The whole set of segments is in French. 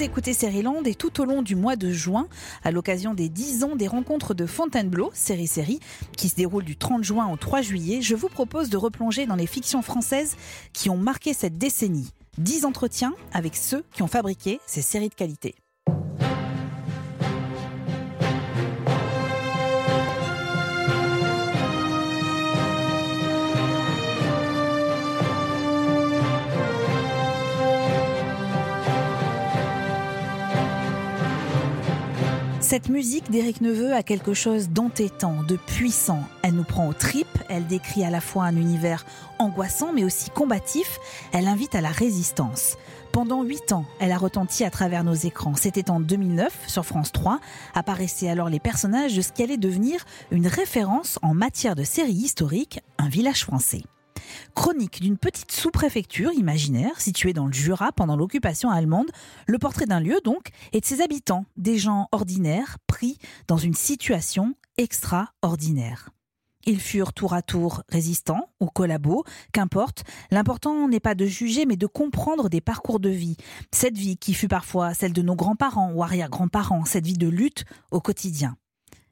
Vous écoutez Land et tout au long du mois de juin, à l'occasion des 10 ans des rencontres de Fontainebleau, série série, qui se déroule du 30 juin au 3 juillet, je vous propose de replonger dans les fictions françaises qui ont marqué cette décennie. 10 entretiens avec ceux qui ont fabriqué ces séries de qualité. Cette musique d'Éric Neveu a quelque chose d'entêtant, de puissant. Elle nous prend aux tripes, elle décrit à la fois un univers angoissant mais aussi combatif, elle invite à la résistance. Pendant huit ans, elle a retenti à travers nos écrans. C'était en 2009, sur France 3, apparaissaient alors les personnages de ce qui allait devenir une référence en matière de série historique, un village français. Chronique d'une petite sous-préfecture imaginaire située dans le Jura pendant l'occupation allemande, le portrait d'un lieu donc et de ses habitants, des gens ordinaires pris dans une situation extraordinaire. Ils furent tour à tour résistants ou collabos, qu'importe. L'important n'est pas de juger, mais de comprendre des parcours de vie. Cette vie qui fut parfois celle de nos grands-parents ou arrière-grands-parents, cette vie de lutte au quotidien.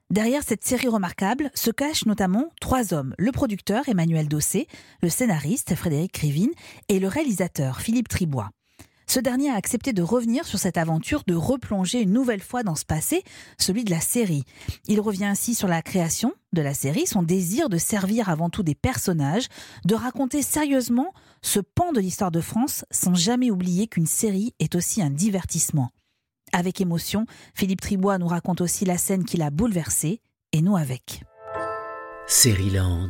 Derrière cette série remarquable se cachent notamment trois hommes, le producteur Emmanuel Dossé, le scénariste Frédéric Crivine et le réalisateur Philippe Tribois. Ce dernier a accepté de revenir sur cette aventure, de replonger une nouvelle fois dans ce passé, celui de la série. Il revient ainsi sur la création de la série, son désir de servir avant tout des personnages, de raconter sérieusement ce pan de l'histoire de France sans jamais oublier qu'une série est aussi un divertissement. Avec émotion, Philippe Tribois nous raconte aussi la scène qui l'a bouleversé, et nous avec. Land,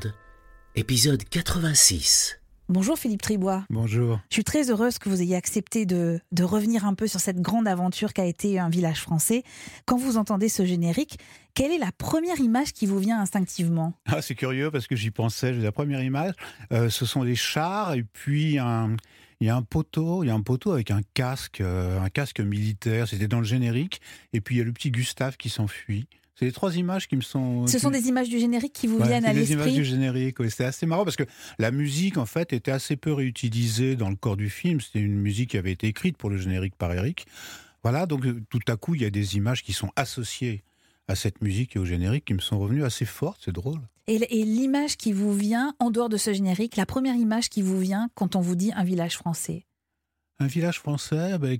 épisode 86. Bonjour Philippe Tribois. Bonjour. Je suis très heureuse que vous ayez accepté de, de revenir un peu sur cette grande aventure qu'a été un village français. Quand vous entendez ce générique, quelle est la première image qui vous vient instinctivement? Ah, C'est curieux parce que j'y pensais. La première image, euh, ce sont des chars et puis un, il y a un poteau, il y a un poteau avec un casque, euh, un casque militaire. C'était dans le générique. Et puis il y a le petit Gustave qui s'enfuit. C'est les trois images qui me sont. Ce sont des images du générique qui vous viennent à l'esprit. Des images du générique. C'était assez marrant parce que la musique, en fait, était assez peu réutilisée dans le corps du film. C'était une musique qui avait été écrite pour le générique par Eric. Voilà, donc euh, tout à coup, il y a des images qui sont associées à cette musique et au générique qui me sont revenues assez fortes. C'est drôle. Et, l'image qui vous vient, en dehors de ce générique, la première image qui vous vient quand on vous dit un village français? Un village français, ben,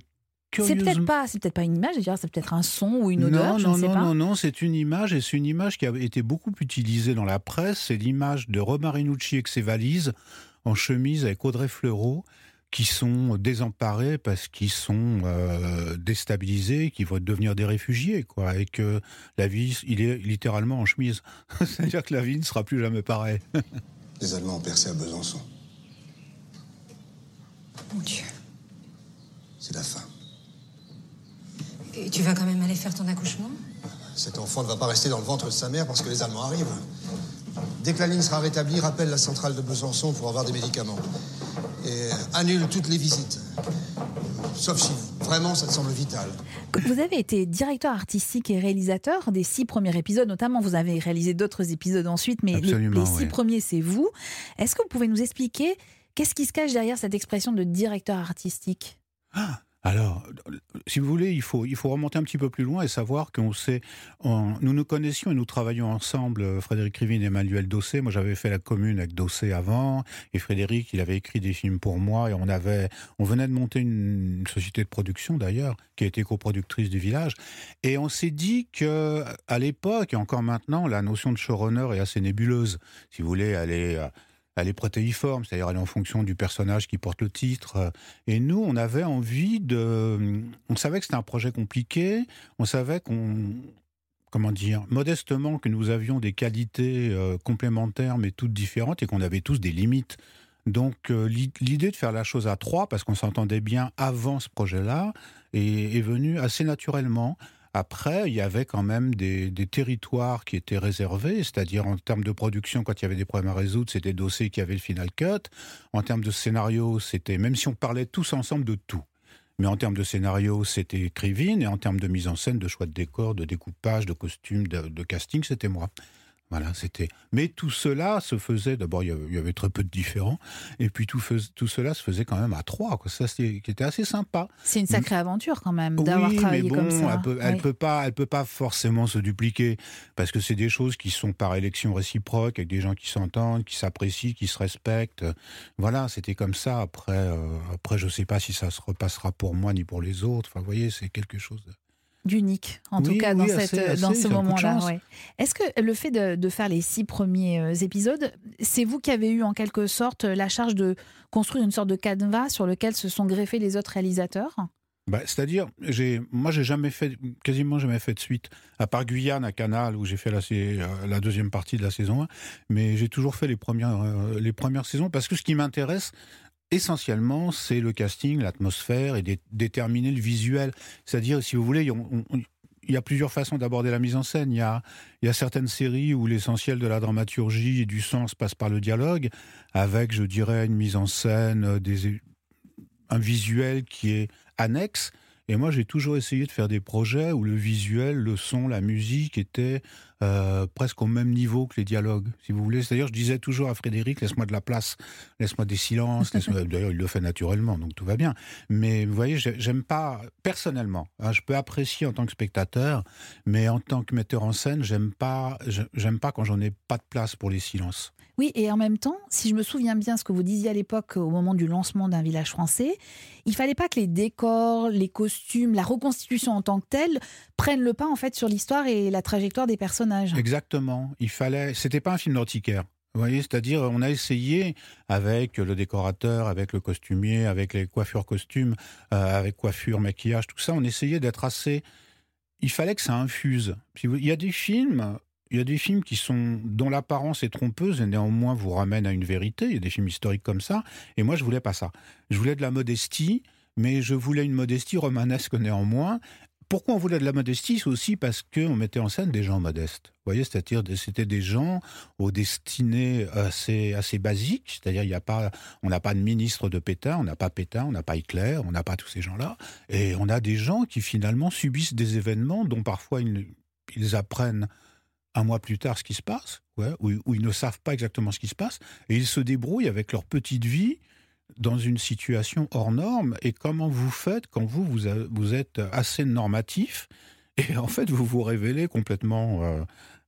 c'est peut-être pas, c'est peut-être pas une image, c'est peut-être un son ou une odeur. Non, je non, ne sais non, pas. non, non, c'est une image et c'est une image qui a été beaucoup utilisée dans la presse. C'est l'image de Romarinucci avec ses valises en chemise avec Audrey Fleurot qui sont désemparés parce qu'ils sont euh, déstabilisés, qui vont devenir des réfugiés, quoi, et que la vie, il est littéralement en chemise. C'est-à-dire que la vie ne sera plus jamais pareille. Les Allemands ont percé à Besançon. Mon Dieu. C'est la fin. Et tu vas quand même aller faire ton accouchement? Cet enfant ne va pas rester dans le ventre de sa mère parce que les Allemands arrivent. Dès que la ligne sera rétablie, rappelle la centrale de Besançon pour avoir des médicaments et annule toutes les visites. Sauf si vraiment ça te semble vital. Vous avez été directeur artistique et réalisateur des six premiers épisodes, notamment vous avez réalisé d'autres épisodes ensuite, mais les, six premiers c'est vous. Est-ce que vous pouvez nous expliquer qu'est-ce qui se cache derrière cette expression de directeur artistique? Ah, alors, si vous voulez, il faut, remonter un petit peu plus loin et savoir qu'on sait, nous nous connaissions et nous travaillions ensemble, euh, Frédéric Rivine et Emmanuel Dossé. Moi, j'avais fait la commune avec Dossé avant, et Frédéric, il avait écrit des films pour moi, et on avait, on venait de monter une, société de production d'ailleurs, qui été coproductrice du village, et on s'est dit que, à l'époque et encore maintenant, la notion de showrunner est assez nébuleuse. Si vous voulez, elle est euh, elle est protéiforme, c'est-à-dire elle est en fonction du personnage qui porte le titre. Et nous, on avait envie de... On savait que c'était un projet compliqué, on savait qu'on... Comment dire Modestement que nous avions des qualités euh, complémentaires mais toutes différentes et qu'on avait tous des limites. Donc euh, l'idée de faire la chose à trois, parce qu'on s'entendait bien avant ce projet-là, est venue assez naturellement. Après, il y avait quand même des, territoires qui étaient réservés, c'est-à-dire en termes de production, quand il y avait des problèmes à résoudre, c'était Dossé qui avait le final cut. En termes de scénario, c'était, même si on parlait tous ensemble de tout, mais en termes de scénario, c'était Krivine, et en termes de mise en scène, de choix de décor, de découpage, de costumes, de, casting, c'était moi. Voilà, c'était. Mais tout cela se faisait. D'abord, il y avait très peu de différents, et puis tout, tout cela se faisait quand même à trois. Quoi. Ça, qui était assez sympa. C'est une sacrée aventure quand même d'avoir travaillé comme ça. Elle peut, elle peut pas, elle peut pas forcément se dupliquer parce que c'est des choses qui sont par élection réciproque, avec des gens qui s'entendent, qui s'apprécient, qui se respectent. Voilà, c'était comme ça. Après, euh, après, je sais pas si ça se repassera pour moi ni pour les autres. Enfin, vous voyez, c'est quelque chose. De d'unique, en tout cas dans, cette, dans ce moment-là. Est-ce que le fait de, faire les six premiers euh, épisodes, c'est vous qui avez eu en quelque sorte la charge de construire une sorte de canevas sur lequel se sont greffés les autres réalisateurs? Bah, C'est-à-dire, j'ai, moi, j'ai jamais fait, quasiment jamais fait de suite, à part Guyane à Canal où j'ai fait la, euh, la, deuxième partie de la saison 1, mais j'ai toujours fait les premières, euh, les premières saisons parce que ce qui m'intéresse, essentiellement, c'est le casting, l'atmosphère et déterminer le visuel. C'est-à-dire, si vous voulez, il y a plusieurs façons d'aborder la mise en scène. Il y a, certaines séries où l'essentiel de la dramaturgie et du sens passe par le dialogue, avec, je dirais, une mise en scène, euh, un visuel qui est annexe. Et moi, j'ai toujours essayé de faire des projets où le visuel, le son, la musique étaient euh, presque au même niveau que les dialogues, si vous voulez. C'est-à-dire, je disais toujours à Frédéric, laisse-moi de la place, laisse-moi des silences. D'ailleurs, il le fait naturellement, donc tout va bien. Mais vous voyez, j'aime pas, personnellement, hein, je peux apprécier en tant que spectateur, mais en tant que metteur en scène, j'aime pas, j'aime pas quand j'en ai pas de place pour les silences. Oui, et en même temps, si je me souviens bien ce que vous disiez à l'époque au moment du lancement d'un village français, il fallait pas que les décors, les costumes, la reconstitution en tant que telle prennent le pas en fait sur l'histoire et la trajectoire des personnages. Exactement. Il fallait. C'était pas un film d'antiquaire. Vous voyez, c'est-à-dire, on a essayé avec le décorateur, avec le costumier, avec les coiffures costumes, euh, avec coiffure, maquillage, tout ça, on essayait d'être assez. Il fallait que ça infuse. Il y a des films il y a des films qui sont dont l'apparence est trompeuse et néanmoins vous ramène à une vérité. Il y a des films historiques comme ça. Et moi, je voulais pas ça. Je voulais de la modestie, mais je voulais une modestie romanesque néanmoins. Pourquoi on voulait de la modestie? C'est aussi parce qu'on mettait en scène des gens modestes. Vous voyez, c'est-à-dire c'était des gens aux destinées assez, assez basiques. C'est-à-dire, il y a pas, on n'a pas de ministre de Pétain, on n'a pas Pétain, on n'a pas Hitler, on n'a pas tous ces gens-là. Et on a des gens qui finalement subissent des événements dont parfois ils apprennent un mois plus tard ce qui se passe, ouais, où, ils ne savent pas exactement ce qui se passe, et ils se débrouillent avec leur petite vie dans une situation hors norme. Et comment vous faites quand vous, vous, êtes assez normatif, et en fait vous vous révélez complètement euh,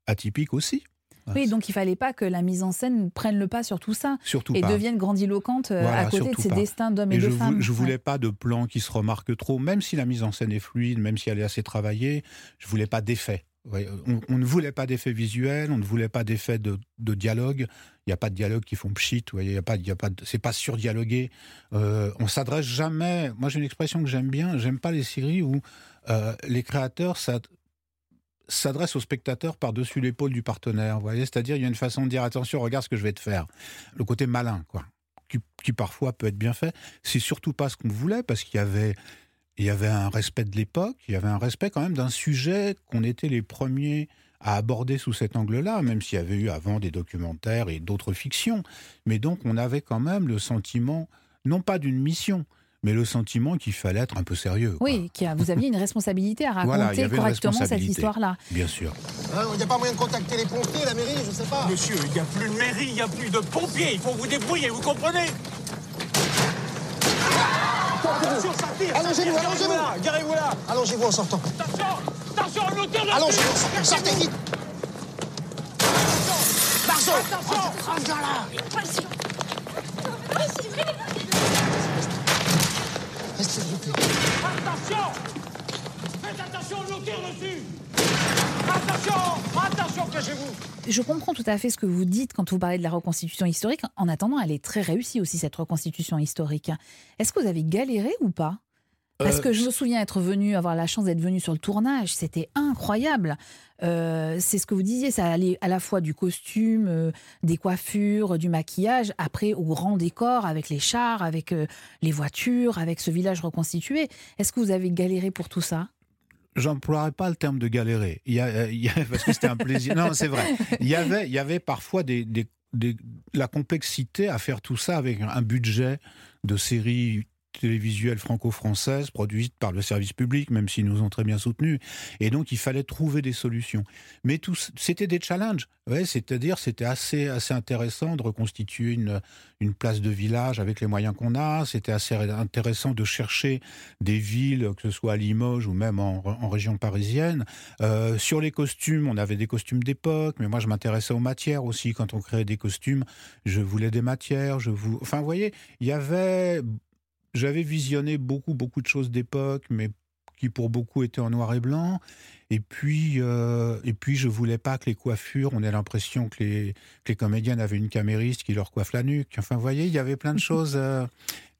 atypique aussi? Oui, donc il fallait pas que la mise en scène prenne le pas sur tout ça Surtout et devienne grandiloquente euh, à côté de ces destins d'hommes et, de femmes. je voulais pas de plan qui se remarque trop, même si la mise en scène est fluide, même si elle est assez travaillée, je voulais pas d'effet on, ne voulait pas d'effet visuel, on ne voulait pas d'effet de, dialogue. Il n'y a pas de dialogue qui font pchit, il y a pas, a pas, pas surdialogué. Euh, on s'adresse jamais. Moi, j'ai une expression que j'aime bien. J'aime pas les séries où euh, les créateurs s'adressent aux spectateurs par-dessus l'épaule du partenaire. Voyez, c'est-à-dire il y a une façon de dire attention, regarde ce que je vais te faire. Le côté malin, quoi, qui, qui parfois peut être bien fait. C'est surtout pas ce qu'on voulait parce qu'il y avait il y avait un respect de l'époque, il y avait un respect quand même d'un sujet qu'on était les premiers à aborder sous cet angle-là, même s'il y avait eu avant des documentaires et d'autres fictions. Mais donc on avait quand même le sentiment, non pas d'une mission, mais le sentiment qu'il fallait être un peu sérieux. Oui, vous aviez une responsabilité à raconter correctement cette histoire-là. Bien sûr. Hein, il n'y a pas moyen de contacter les pompiers, la mairie, je ne sais pas. Monsieur, il n'y a plus de mairie, il n'y a plus de pompiers, il faut vous débrouiller, vous comprenez? Allongez-vous, allongez-vous. Garez-vous là Allongez-vous en sortant. Attention Attention, dessus Allongez-vous en sortant, sortez vite. Marceau. Attention. Attention là. Restez, s'il vous plaît. Attention. Faites attention, tire dessus. Attention Attention, cachez-vous je comprends tout à fait ce que vous dites quand vous parlez de la reconstitution historique. En attendant, elle est très réussie aussi, cette reconstitution historique. Est-ce que vous avez galéré ou pas? Parce que je me souviens être venu, avoir la chance d'être venu sur le tournage, c'était incroyable. Euh, c'est ce que vous disiez, ça allait à la fois du costume, euh, des coiffures, du maquillage, après au grand décor avec les chars, avec euh, les voitures, avec ce village reconstitué. Est-ce que vous avez galéré pour tout ça? J'emploierais pas le terme de galérer, il y a, parce que c'était un plaisir. non, c'est vrai. Il y avait, il y avait parfois des, des, la complexité à faire tout ça avec un budget de série télévisuelle franco-française produite par le service public, même s'ils nous ont très bien soutenus. Et donc, il fallait trouver des solutions. Mais c'était des challenges. C'est-à-dire, c'était assez, assez intéressant de reconstituer une, place de village avec les moyens qu'on a. C'était assez intéressant de chercher des villes, que ce soit à Limoges ou même en, en région parisienne. Euh, sur les costumes, on avait des costumes d'époque, mais moi, je m'intéressais aux matières aussi. Quand on créait des costumes, je voulais des matières. Je vous... Enfin, vous voyez, il y avait j'avais visionné beaucoup, beaucoup de choses d'époque, mais qui pour beaucoup étaient en noir et blanc. Et puis, euh, et puis je voulais pas que les coiffures, on ait l'impression que les, que les comédiennes avaient une camériste qui leur coiffe la nuque. Enfin, vous voyez, il y avait plein de choses euh,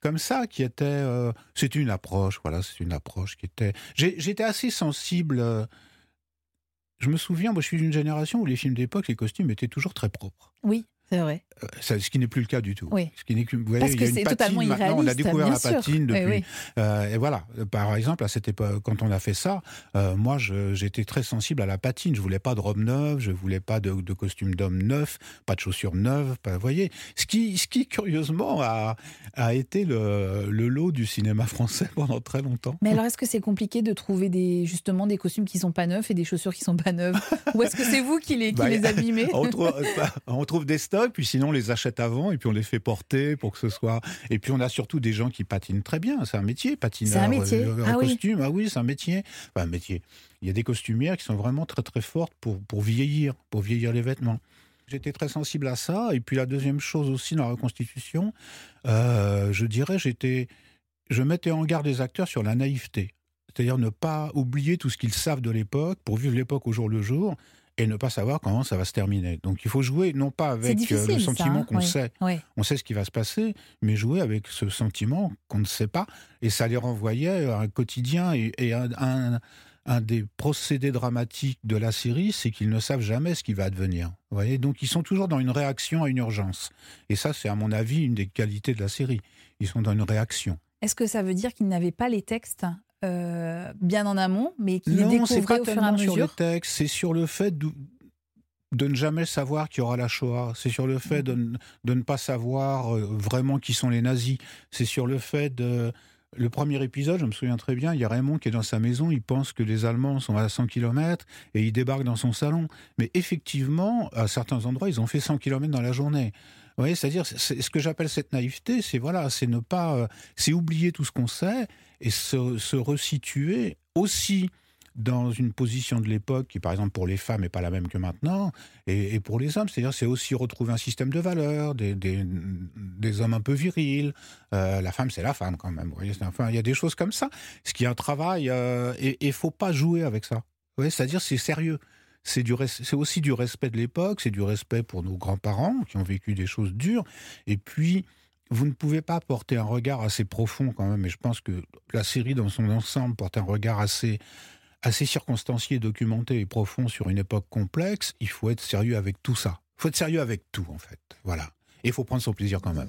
comme ça qui étaient. Euh, c'est une approche, voilà, c'est une approche qui était. J'étais assez sensible. Euh, je me souviens, moi, je suis d'une génération où les films d'époque, les costumes étaient toujours très propres. Oui. C'est vrai. Euh, ce qui n'est plus le cas du tout. Oui. Ce qui n'est vous voyez, Parce que c'est totalement irréaliste. On a découvert la patine depuis. Oui, oui. Euh, et voilà. Par exemple, à cette époque, quand on a fait ça, euh, moi, j'étais très sensible à la patine. Je voulais pas de robe neuve, je voulais pas de, de costume d'homme neuf, pas de chaussures neuves. Pas, vous voyez, ce qui, ce qui curieusement a, a été le, le lot du cinéma français pendant très longtemps. Mais alors, est-ce que c'est compliqué de trouver des justement des costumes qui sont pas neufs et des chaussures qui sont pas neuves, ou est-ce que c'est vous qui les, qui bah, les abîmez? on trouve, on trouve des stocks, puis sinon on les achète avant et puis on les fait porter pour que ce soit. Et puis on a surtout des gens qui patinent très bien. C'est un métier, patineur. C'est un métier. Euh, ah costume. Oui. Ah oui, c'est un métier. Enfin, un métier. Il y a des costumières qui sont vraiment très très fortes pour, pour vieillir, pour vieillir les vêtements. J'étais très sensible à ça. Et puis la deuxième chose aussi dans la reconstitution, euh, je dirais, j'étais, je mettais en garde les acteurs sur la naïveté. C'est-à-dire ne pas oublier tout ce qu'ils savent de l'époque pour vivre l'époque au jour le jour et ne pas savoir comment ça va se terminer. Donc il faut jouer non pas avec euh, le sentiment hein. qu'on sait, on sait ce qui va se passer, mais jouer avec ce sentiment qu'on ne sait pas. Et ça les renvoyait à un quotidien et, un, un, des procédés dramatiques de la série, c'est qu'ils ne savent jamais ce qui va advenir. Vous voyez? Donc ils sont toujours dans une réaction à une urgence. Et ça, c'est à mon avis une des qualités de la série. Ils sont dans une réaction. Est-ce que ça veut dire qu'ils n'avaient pas les textes euh, bien en amont, mais qui les découvrait au fur et à mesure. sur le texte, c'est sur le fait de, de ne jamais savoir qu'il y aura la Shoah. C'est sur le fait de, de, ne pas savoir euh, vraiment qui sont les nazis. C'est sur le fait de... Le premier épisode, je me souviens très bien, il y a Raymond qui est dans sa maison, il pense que les Allemands sont à 100 km et il débarque dans son salon. Mais effectivement, à certains endroits, ils ont fait 100 km dans la journée. C'est-à-dire, ce que j'appelle cette naïveté, c'est voilà, c'est ne pas, euh, c'est oublier tout ce qu'on sait et se, resituer aussi dans une position de l'époque qui, par exemple, pour les femmes n'est pas la même que maintenant, et, pour les hommes, c'est-à-dire c'est aussi retrouver un système de valeurs, des, des, hommes un peu virils. Euh, la femme, c'est la femme quand même. Vous voyez, enfin, il y a des choses comme ça. Ce qui est un travail, euh, et il faut pas jouer avec ça. C'est-à-dire c'est sérieux. C'est aussi du respect de l'époque, c'est du respect pour nos grands-parents qui ont vécu des choses dures, et puis vous ne pouvez pas porter un regard assez profond quand même, et je pense que la série dans son ensemble porte un regard assez, assez circonstancié, documenté et profond sur une époque complexe, il faut être sérieux avec tout ça. Il faut être sérieux avec tout, en fait. Voilà. Et il faut prendre son plaisir quand même.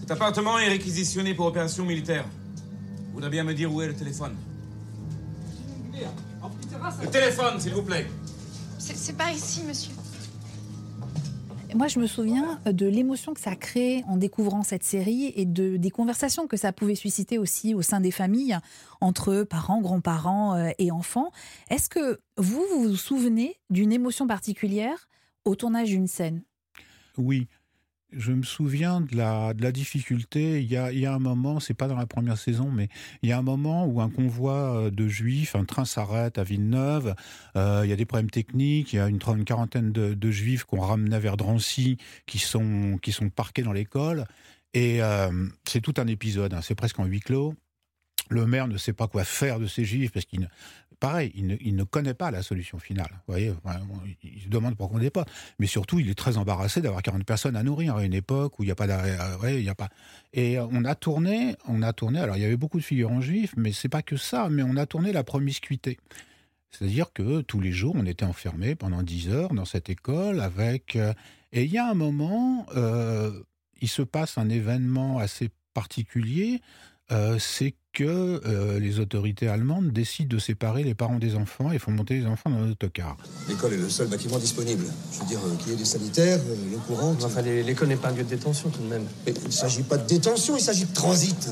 Cet appartement est réquisitionné pour opération militaire. Vous devez bien me dire où est le téléphone. Le téléphone, s'il vous plaît. C'est pas ici, monsieur. Moi, je me souviens de l'émotion que ça a créé en découvrant cette série et de, des conversations que ça pouvait susciter aussi au sein des familles, entre parents, grands-parents euh, et enfants. Est-ce que vous, vous vous souvenez d'une émotion particulière au tournage d'une scène? Oui je me souviens de la, difficulté. Il y, a, un moment, c'est pas dans la première saison, mais il y a un moment où un convoi euh, de juifs, un train s'arrête à Villeneuve. Euh, il y a des problèmes techniques. Il y a une, une quarantaine de, de juifs qu'on ramenait vers Drancy, qui sont, qui sont parqués dans l'école. Et euh, c'est tout un épisode. Hein. C'est presque en huis clos. Le maire ne sait pas quoi faire de ces juifs parce qu'il pareil, il ne, connaît pas la solution finale. Vous voyez, il se demande pourquoi on n'est pas. Mais surtout, il est très embarrassé d'avoir 40 personnes à nourrir à une époque où il n'y a pas. Euh, il y a pas. Et on a tourné, on a tourné. Alors, il y avait beaucoup de figurants juifs, mais c'est pas que ça. Mais on a tourné la promiscuité. C'est-à-dire que tous les jours, on était enfermés pendant 10 heures dans cette école avec. Euh, et il y a un moment, euh, il se passe un événement assez particulier. c'est que euh, les autorités allemandes décident de séparer les parents des enfants et font monter les enfants dans l'autocar. L'école est le seul bâtiment disponible. Je veux dire, euh, qu'il y ait des sanitaires, euh, l'eau courante. Enfin, l'école n'est pas un lieu de détention tout de même. Mais il ne s'agit pas de détention, il s'agit de transit.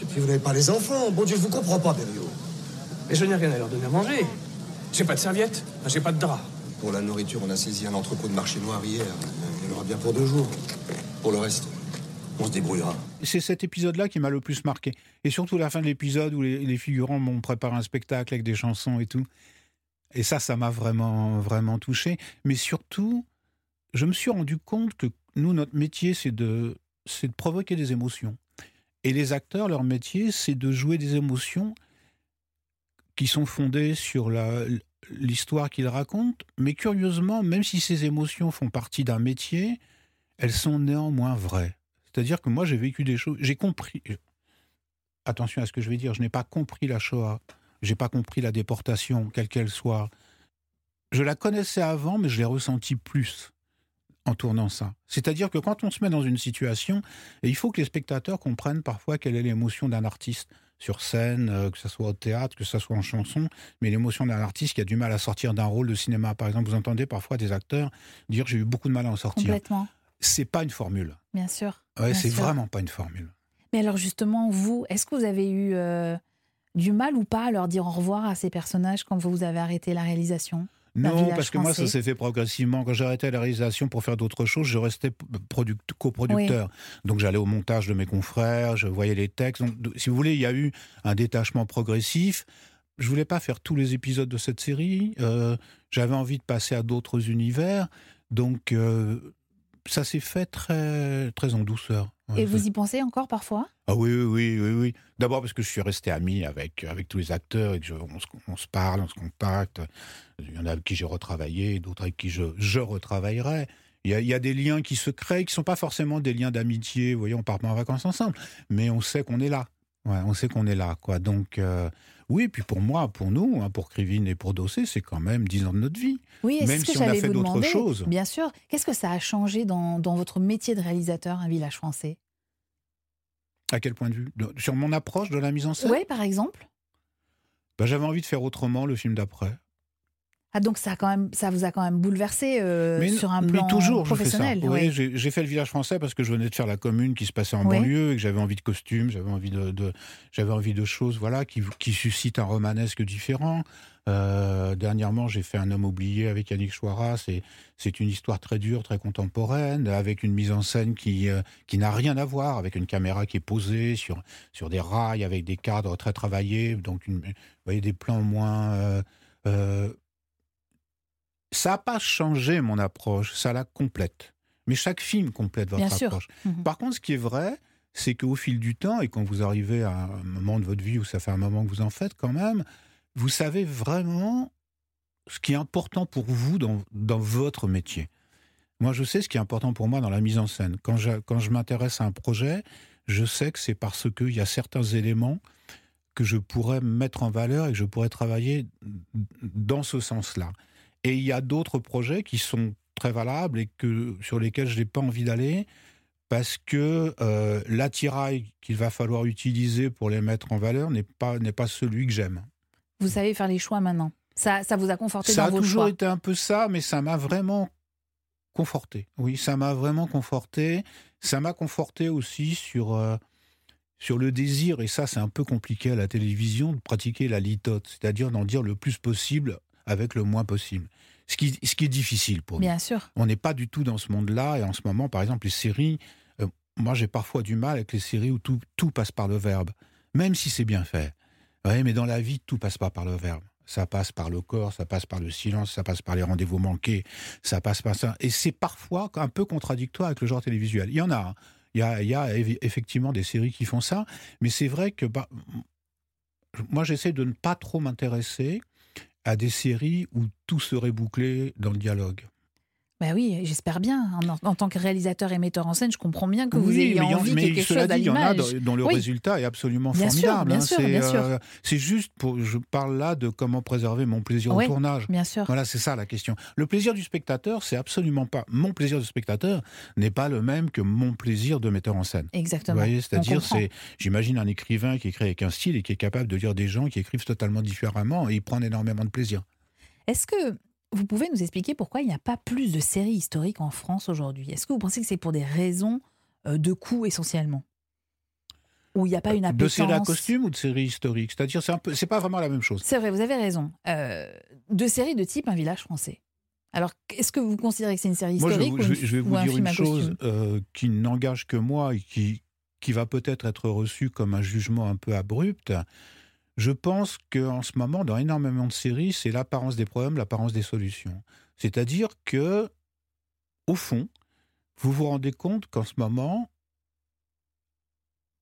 Et puis vous n'avez pas les enfants. Bon Dieu, je vous comprends pas, Berriot. Mais je n'ai rien à leur donner à manger. J'ai pas de serviette, j'ai pas de drap. Pour la nourriture, on a saisi un entrepôt de marché noir hier. Il y en aura bien pour deux jours. Pour le reste, on se débrouillera. C'est cet épisode-là qui m'a le plus marqué. Et surtout la fin de l'épisode où les, les figurants m'ont préparé un spectacle avec des chansons et tout. Et ça, ça m'a vraiment, vraiment touché. Mais surtout, je me suis rendu compte que nous, notre métier, c'est de, c'est de provoquer des émotions. Et les acteurs, leur métier, c'est de jouer des émotions qui sont fondées sur la- l'histoire qu'ils racontent. Mais curieusement, même si ces émotions font partie d'un métier, elles sont néanmoins vraies. C'est-à-dire que moi, j'ai vécu des choses, j'ai compris. Attention à ce que je vais dire, je n'ai pas compris la Shoah, j'ai pas compris la déportation, quelle qu'elle soit. Je la connaissais avant, mais je l'ai ressentie plus en tournant ça. C'est-à-dire que quand on se met dans une situation, et il faut que les spectateurs comprennent parfois quelle est l'émotion d'un artiste sur scène, euh, que ce soit au théâtre, que ce soit en chanson, mais l'émotion d'un artiste qui a du mal à sortir d'un rôle de cinéma. Par exemple, vous entendez parfois des acteurs dire j'ai eu beaucoup de mal à en sortir. Complètement, C'est pas une formule. bien sûr. Ouais, c'est vraiment pas une formule. Mais alors justement, vous, est-ce que vous avez eu euh, du mal ou pas à leur dire au revoir à ces personnages quand vous avez arrêté la réalisation Non, parce que moi, ça s'est fait progressivement. Quand j'ai arrêté la réalisation pour faire d'autres choses, je restais product- coproducteur. Donc j'allais au montage de mes confrères, je voyais les textes. Donc, si vous voulez, il y a eu un détachement progressif. Je voulais pas faire tous les épisodes de cette série. Euh, J'avais envie de passer à d'autres univers. Donc euh, ça s'est fait très, très en douceur. Ouais, Et vous y pensez encore parfois? Ah oui, oui, oui, oui. oui. D'abord parce que je suis resté ami avec, avec tous les acteurs et que je- on, se, on se parle, on se contacte. Il y en a avec qui j'ai retravaillé, d'autres avec qui je, je retravaillerai. Il y, a, il y a des liens qui se créent, qui ne sont pas forcément des liens d'amitié. Vous voyez, on part pas en vacances ensemble, mais on sait qu'on est là. Ouais, on sait qu'on est là, quoi. Donc, euh, oui, et puis pour moi, pour nous, hein, pour Krivine et pour Dossé, c'est quand même 10 ans de notre vie. Oui, et Même si on a fait vous d'autres choses. Bien sûr. Qu'est-ce que ça a changé dans, dans votre métier de réalisateur, un village français? À quel point de vue? Sur mon approche de la mise en scène? Oui, par exemple. Ben, J'avais envie de faire autrement le film d'après. Ah, donc ça, a quand même, ça vous a quand même bouleversé euh, Mais, sur un mais plan toujours, professionnel. Oui, j'ai fait le village français parce que je venais de faire la commune qui se passait en Oui. banlieue et que j'avais envie de costumes, j'avais envie de, de- j'avais envie de choses, voilà, qui, qui suscitent un romanesque différent. Euh, dernièrement, j'ai fait un homme oublié avec Yannick Chouara. C'est c'est une histoire très dure, très contemporaine, avec une mise en scène qui euh, qui n'a rien à voir, avec une caméra qui est posée sur sur des rails, avec des cadres très travaillés, donc une, vous voyez des plans moins euh, ça n'a pas changé mon approche, ça la complète. Mais chaque film complète votre Bien sûr. approche. Mhm. Par contre, ce qui est vrai, c'est qu'au fil du temps, et quand vous arrivez à un moment de votre vie où ça fait un moment que vous en faites quand même, vous savez vraiment ce qui est important pour vous dans, dans votre métier. Moi, je sais ce qui est important pour moi dans la mise en scène. Quand je, quand je m'intéresse à un projet, je sais que c'est parce qu'il y a certains éléments que je pourrais mettre en valeur et que je pourrais travailler dans ce sens-là. Et il y a d'autres projets qui sont très valables et que, sur lesquels je n'ai pas envie d'aller parce que euh, l'attirail qu'il va falloir utiliser pour les mettre en valeur n'est pas, n'est pas celui que j'aime. Vous savez faire les choix maintenant. Ça, ça vous a conforté Ça dans a vos toujours choix. été un peu ça, mais ça m'a vraiment conforté. Oui, ça m'a vraiment conforté. Ça m'a conforté aussi sur, euh, sur le désir, et ça c'est un peu compliqué à la télévision, de pratiquer la litote, c'est-à-dire d'en dire le plus possible avec le moins possible. Ce qui, ce qui est difficile pour nous. Bien sûr. On n'est pas du tout dans ce monde-là. Et en ce moment, par exemple, les séries, euh, moi j'ai parfois du mal avec les séries où tout, tout passe par le verbe, même si c'est bien fait. Ouais, mais dans la vie, tout passe pas par le verbe. Ça passe par le corps, ça passe par le silence, ça passe par les rendez-vous manqués, ça passe par ça. Et c'est parfois un peu contradictoire avec le genre télévisuel. Il y en a. hein. Il y a, il y a eff- effectivement des séries qui font ça, mais c'est vrai que bah, moi j'essaie de ne pas trop m'intéresser à des séries où tout serait bouclé dans le dialogue. Bah oui, j'espère bien. En, en, tant que réalisateur et metteur en scène, je comprends bien que vous Oui, ayez mais il y envie mais quelque cela chose à dit, il y en a l'image. dont, dont le Oui. résultat est absolument Bien sûr, formidable. bien hein. sûr, c'est bien sûr. euh, c'est juste pour. Je parle là de comment préserver mon plaisir Ouais. au tournage. Bien sûr. Voilà, c'est ça la question. Le plaisir du spectateur, c'est absolument pas. Mon plaisir de spectateur n'est pas le même que mon plaisir de metteur en scène. Exactement. Vous voyez, On c'est-à-dire, c'est, j'imagine un écrivain qui écrit avec un style et qui est capable de lire des gens qui écrivent totalement différemment et il prend énormément de plaisir. Est-ce que vous pouvez nous expliquer pourquoi il n'y a pas plus de séries historiques en France aujourd'hui? Est-ce que vous pensez que c'est pour des raisons euh, de coût essentiellement? Ou il n'y a pas une De appétence série à costume ou de série historique C'est-à-dire, c'est, peu, pas vraiment la même chose. C'est vrai, vous avez raison. Euh, de séries de type Un village français. Alors, est-ce que vous considérez que c'est une série Moi, historique vous- je vais- je vais ou vous un dire une chose euh, qui n'engage que moi et qui, qui va peut-être être reçue comme un jugement un peu abrupt. Je pense qu'en ce moment, dans énormément de séries, c'est l'apparence des problèmes, l'apparence des solutions. C'est-à-dire que, au fond, vous vous rendez compte qu'en ce moment,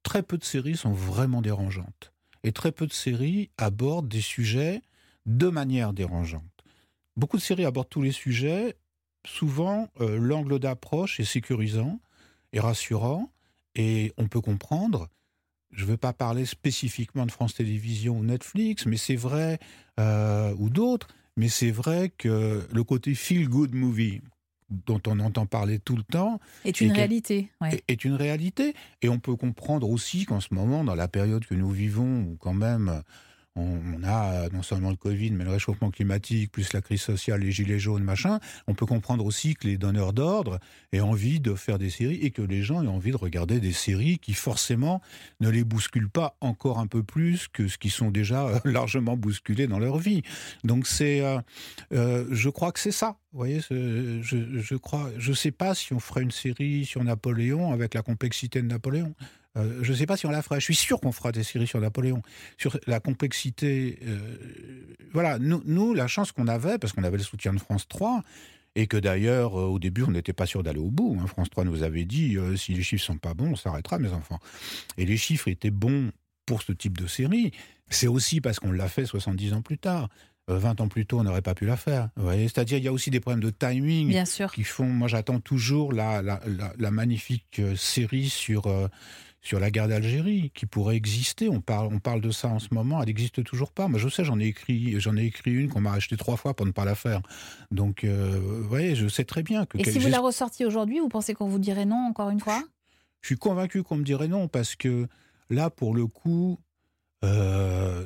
très peu de séries sont vraiment dérangeantes. Et très peu de séries abordent des sujets de manière dérangeante. Beaucoup de séries abordent tous les sujets. Souvent, euh, l'angle d'approche est sécurisant et rassurant. Et on peut comprendre. Je ne veux pas parler spécifiquement de France Télévisions ou Netflix, mais c'est vrai, euh, ou d'autres, mais c'est vrai que le côté feel-good movie, dont on entend parler tout le temps, Est une réalité. ouais. est- est une réalité. Et on peut comprendre aussi qu'en ce moment, dans la période que nous vivons, où quand même on, a euh, non seulement le Covid, mais le réchauffement climatique, plus la crise sociale, les gilets jaunes, machin, on peut comprendre aussi que les donneurs d'ordre aient envie de faire des séries et que les gens aient envie de regarder des séries qui forcément ne les bousculent pas encore un peu plus que ce qui sont déjà euh, largement bousculés dans leur vie. Donc c'est, euh, je crois que c'est ça. Vous voyez, je, je crois, je sais pas si on ferait une série sur Napoléon avec la complexité de Napoléon. Euh, je ne sais pas si on la ferait. Je suis sûr qu'on fera des séries sur Napoléon, sur la complexité. euh, voilà, nous, nous, la chance qu'on avait, parce qu'on avait le soutien de France 3, et que d'ailleurs, euh, au début, on n'était pas sûr d'aller au bout. hein. France 3 nous avait dit si les chiffres sont pas bons, on s'arrêtera, mes enfants. Et les chiffres étaient bons pour ce type de série. C'est aussi parce qu'on l'a fait 70 ans plus tard. Euh, 20 ans plus tôt, on n'aurait pas pu la faire. C'est-à-dire, il y a aussi des problèmes de timing Bien sûr. qui font. Moi, j'attends toujours la, la, la- la magnifique série sur, euh, sur la guerre d'Algérie qui pourrait exister. On parle, on parle de ça en ce moment. Elle n'existe toujours pas. Moi, je sais, j'en ai écrit, j'en ai écrit une qu'on m'a achetée trois fois pour ne pas la faire. Donc, euh, vous voyez, je sais très bien que. Et si vous la ressortiez aujourd'hui, vous pensez qu'on vous dirait non encore une fois? Je suis convaincu qu'on me dirait non, parce que là, pour le coup, euh,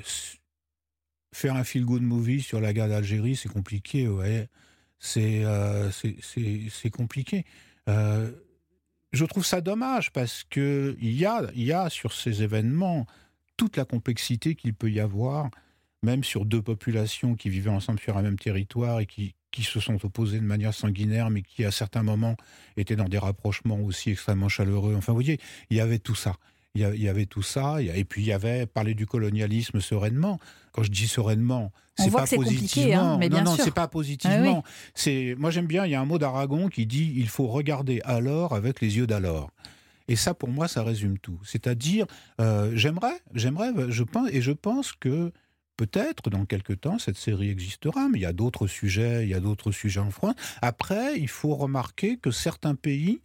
faire un feel-good movie sur la guerre d'Algérie, c'est compliqué, voyez. C'est euh, c'est compliqué. Euh, je trouve ça dommage, parce qu'il y a, il y a sur ces événements toute la complexité qu'il peut y avoir, même sur deux populations qui vivaient ensemble sur un même territoire et qui, qui se sont opposées de manière sanguinaire, mais qui, à certains moments, étaient dans des rapprochements aussi extrêmement chaleureux. Enfin, vous voyez, il y avait tout ça. Il y avait tout ça. Et puis, il y avait parler du colonialisme sereinement. Quand je dis sereinement, On c'est pas positivement. hein, mais non, non, c'est pas Ah positivement. C'est, moi, j'aime bien. Il y a un mot d'Aragon qui dit il faut regarder alors avec les yeux d'alors. Et ça, pour moi, ça résume tout. C'est-à-dire, euh, j'aimerais, j'aimerais, je pense, et je pense que peut-être dans quelques temps cette série existera, mais il y a d'autres sujets, il y a d'autres sujets en France. Après, il faut remarquer que certains pays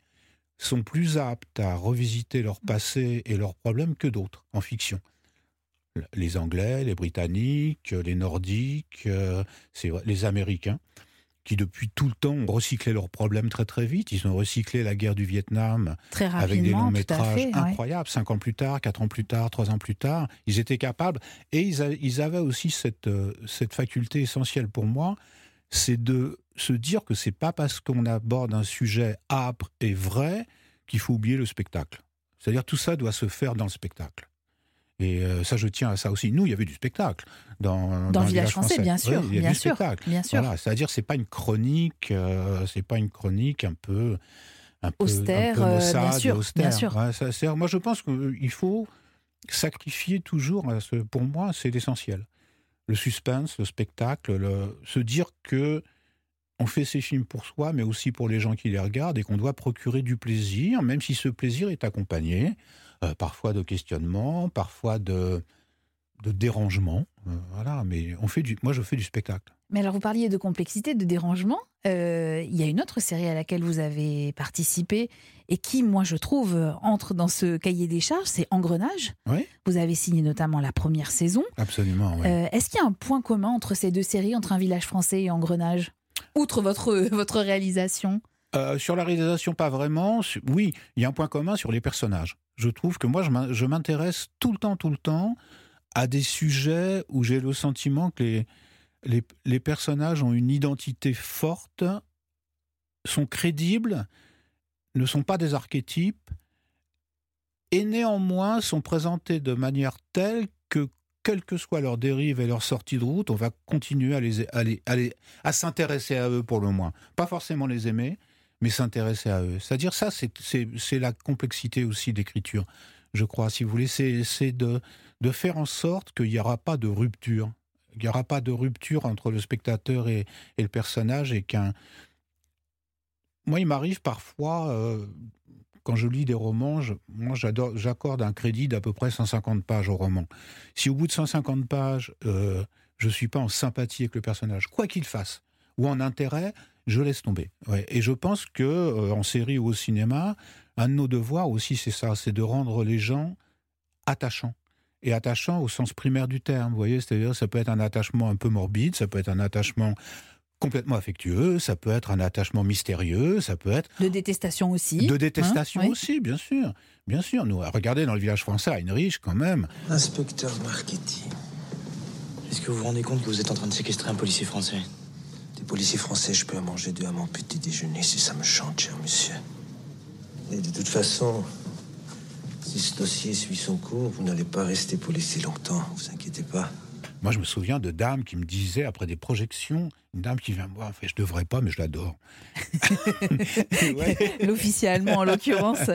sont plus aptes à revisiter leur passé et leurs problèmes que d'autres en fiction. Les Anglais, les Britanniques, les Nordiques, euh, c'est vrai, les Américains, qui depuis tout le temps ont recyclé leurs problèmes très très vite. Ils ont recyclé la guerre du Vietnam Très avec des longs métrages fait. ouais. incroyables. Cinq ans plus tard, quatre ans plus tard, trois ans plus tard, ils étaient capables. Et ils, a- ils avaient aussi cette, euh, cette faculté essentielle pour moi, c'est de se dire que c'est pas parce qu'on aborde un sujet âpre et vrai qu'il faut oublier le spectacle. C'est-à-dire tout ça doit se faire dans le spectacle. Et euh, ça, je tiens à ça aussi. Nous, il y avait du spectacle dans, Dans le village français, bien sûr, Oui, il y a bien du sûr, spectacle. bien sûr. Voilà, c'est-à-dire c'est pas une chronique, euh, c'est pas une chronique un peu un peu, Austère, un peu euh, bien sûr, austère. bien sûr. Ouais, ça, c'est- moi, je pense qu'il faut sacrifier toujours. pour moi, c'est l'essentiel. Le suspense, le spectacle, le- se dire que on fait ces films pour soi, mais aussi pour les gens qui les regardent, et qu'on doit procurer du plaisir, même si ce plaisir est accompagné euh, parfois de questionnements, parfois de, de dérangements. Euh, voilà, mais on fait du, moi je fais du spectacle. Mais alors vous parliez de complexité, de dérangement. Euh, il y a une autre série à laquelle vous avez participé et qui, moi je trouve, entre dans ce cahier des charges, c'est Engrenage. Oui. Vous avez signé notamment la première saison. Absolument. oui. Euh, Est-ce qu'il y a un point commun entre ces deux séries, entre Un village français et Engrenage Outre votre, votre réalisation? Euh, sur la réalisation, pas vraiment. Oui, il y a un point commun sur les personnages. Je trouve que moi, je m'intéresse tout le temps, tout le temps à des sujets où j'ai le sentiment que les, les, personnages ont une identité forte, sont crédibles, ne sont pas des archétypes, et néanmoins sont présentés de manière telle que, quelle que soit leur dérive et leur sortie de route, on va continuer à, les, à, les- à à s'intéresser à eux pour le moins. Pas forcément les aimer, mais s'intéresser à eux. C'est-à-dire ça, c'est- la complexité aussi d'écriture, je crois, si vous voulez. C'est de, de faire en sorte qu'il n'y aura pas de rupture. Il n'y aura pas de rupture entre le spectateur et, le personnage et qu'un... Moi, il m'arrive parfois, euh, quand je lis des romans, j'accorde un crédit d'à peu près 150 pages au roman. Si au bout de 150 pages, euh, je ne suis pas en sympathie avec le personnage, quoi qu'il fasse, ou en intérêt, je laisse tomber. Et je pense que euh, en série ou au cinéma, un de nos devoirs aussi, c'est ça, c'est de rendre les gens attachants. Et attachants au sens primaire du terme, vous voyez, c'est-à-dire ça peut être un attachement un peu morbide, ça peut être un attachement complètement affectueux, ça peut être un attachement mystérieux, ça peut être De détestation aussi. de détestation Hein, oui. aussi, bien sûr. Bien sûr, nous, regardez dans le village français, à Heinrich, quand même. Inspecteur Marchetti. Est-ce que vous vous rendez compte que vous êtes en train de séquestrer un policier français? Des policiers français, je peux en manger deux à mon petit déjeuner si ça me chante, cher monsieur. Et de toute façon, si ce dossier suit son cours, vous n'allez pas rester pour longtemps, vous inquiétez pas. Moi, je me souviens de dames qui me disaient, après des projections, une dame qui vient me voir, fait, je devrais pas, mais je l'adore. ouais, L'officier allemand en l'occurrence,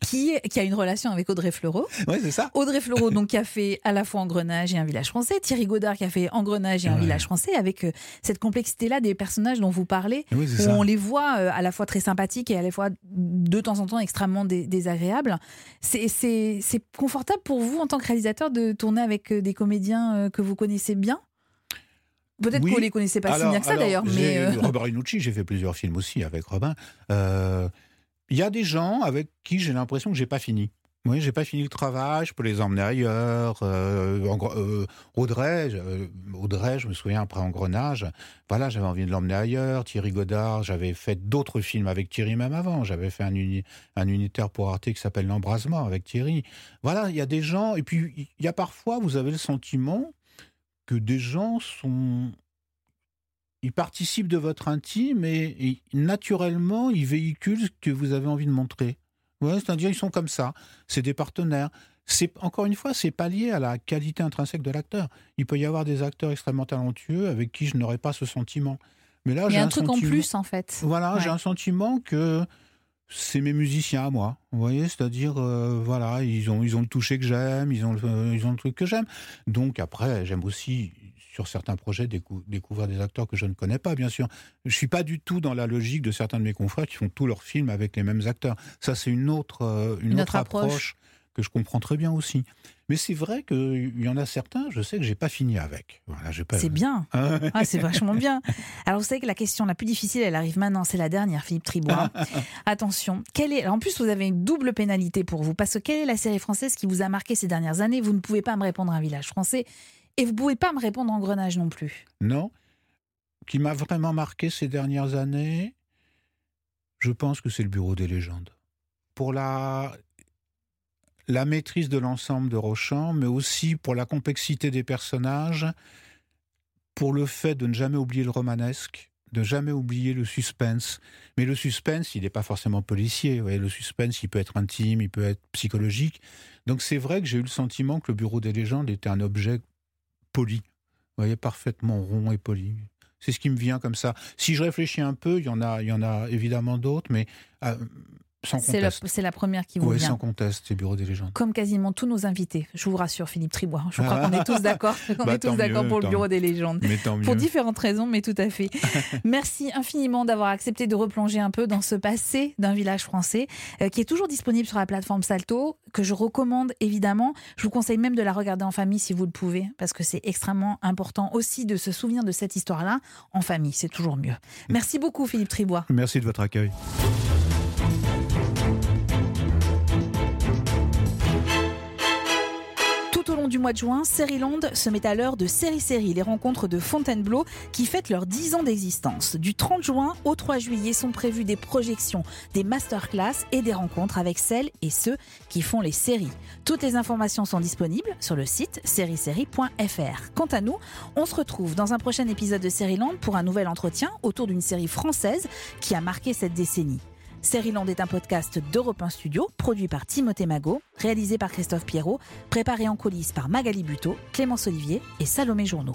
qui, qui a une relation avec Audrey Fleurot. ouais, c'est ça. Audrey Fleurot, donc, qui a fait à la fois Engrenage et un village français. Thierry Godard, qui a fait Engrenage et un Ouais. village français, avec euh, cette complexité-là des personnages dont vous parlez, Oui, où ça. on les voit euh, à la fois très sympathiques et à la fois de temps en temps extrêmement dé- désagréables. C'est- confortable pour vous, en tant que réalisateur, de tourner avec euh, des comédiens que vous connaissez bien? Peut-être Oui. que vous les connaissez pas si bien que ça d'ailleurs, mais j'ai- euh, Robert Inucci, j'ai fait plusieurs films aussi avec Robin. Euh, Il y a des gens avec qui j'ai l'impression que j'ai pas fini. Oui, j'ai pas fini le travail, je peux les emmener ailleurs. Euh, en euh, Audrey, euh, Audrey, je me souviens après Engrenage, voilà, j'avais envie de l'emmener ailleurs. Thierry Godard, j'avais fait d'autres films avec Thierry même avant. J'avais fait un, uni- un unitaire pour Arte qui s'appelle L'Embrasement avec Thierry. Voilà, il y a des gens, et puis il y a parfois, vous avez le sentiment que des gens sont ils participent de votre intime et, et naturellement, ils véhiculent ce que vous avez envie de montrer. Ouais, c'est-à-dire, ils sont comme ça. C'est des partenaires. C'est encore une fois, c'est pas lié à la qualité intrinsèque de l'acteur. Il peut y avoir des acteurs extrêmement talentueux avec qui je n'aurais pas ce sentiment. Mais là, j'ai un truc en plus en fait. Voilà, j'ai un sentiment que c'est mes musiciens à moi. Vous voyez, c'est-à-dire, euh, voilà, ils ont, ils ont le toucher que j'aime, ils ont, le, ils ont le truc que j'aime. Donc après, j'aime aussi sur certains projets décou- découvrir des acteurs que je ne connais pas, bien sûr. Je suis pas du tout dans la logique de certains de mes confrères qui font tous leurs films avec les mêmes acteurs. Ça, c'est une autre, euh, une Une autre approche que je comprends très bien aussi. Mais c'est vrai qu'il y en a certains, je sais que j'ai pas fini avec. Voilà, pas. C'est bien. Hein Ah, c'est vachement bien. Alors, vous savez que la question la plus difficile, elle arrive maintenant. C'est la dernière, Philippe Tribois. Attention. Quelle est... Alors, en plus, vous avez une double pénalité pour vous. Parce que quelle est la série française qui vous a marqué ces dernières années? Vous ne pouvez pas me répondre un village français. Et vous ne pouvez pas me répondre Engrenage non plus. Non. Qui m'a vraiment marqué ces dernières années, je pense que c'est le Bureau des légendes. Pour la, la maîtrise de l'ensemble de Rochant, mais aussi pour la complexité des personnages, pour le fait de ne jamais oublier le romanesque, de jamais oublier le suspense. Mais le suspense, il n'est pas forcément policier. le suspense, il peut être intime, il peut être psychologique. Donc c'est vrai que j'ai eu le sentiment que le Bureau des légendes était un objet poli. Voyez, parfaitement rond et poli. C'est ce qui me vient comme ça. Si je réfléchis un peu, il y en a, il y en a évidemment d'autres, mais euh, C'est la, première qui vous Oui, vient. sans conteste, c'est Bureau des légendes. Comme quasiment tous nos invités. Je vous rassure, Philippe Tribois. Je crois Ah. qu'on est tous d'accord. On Bah, est tous d'accord pour le Bureau des légendes. Mais tant mieux. Pour différentes raisons, mais tout à fait. Merci infiniment d'avoir accepté de replonger un peu dans ce passé d'un village français euh, qui est toujours disponible sur la plateforme Salto, que je recommande évidemment. Je vous conseille même de la regarder en famille si vous le pouvez, parce que c'est extrêmement important aussi de se souvenir de cette histoire-là en famille. C'est toujours mieux. Merci beaucoup, Philippe Tribois. Merci de votre accueil. Du mois de juin, Seriland se met à l'heure de Série Série, les rencontres de Fontainebleau qui fêtent leurs 10 ans d'existence. Du 30 juin au 3 juillet sont prévues des projections, des masterclass et des rencontres avec celles et ceux qui font les séries. Toutes les informations sont disponibles sur le site sériesérie.fr. Quant à nous, on se retrouve dans un prochain épisode de Seriland pour un nouvel entretien autour d'une série française qui a marqué cette décennie. Seriland est un podcast d'Europe 1 Studio, produit par Timothée Magot, réalisé par Christophe Pierrot, préparé en coulisses par Magali Buteau, Clémence Olivier et Salomé Journeau.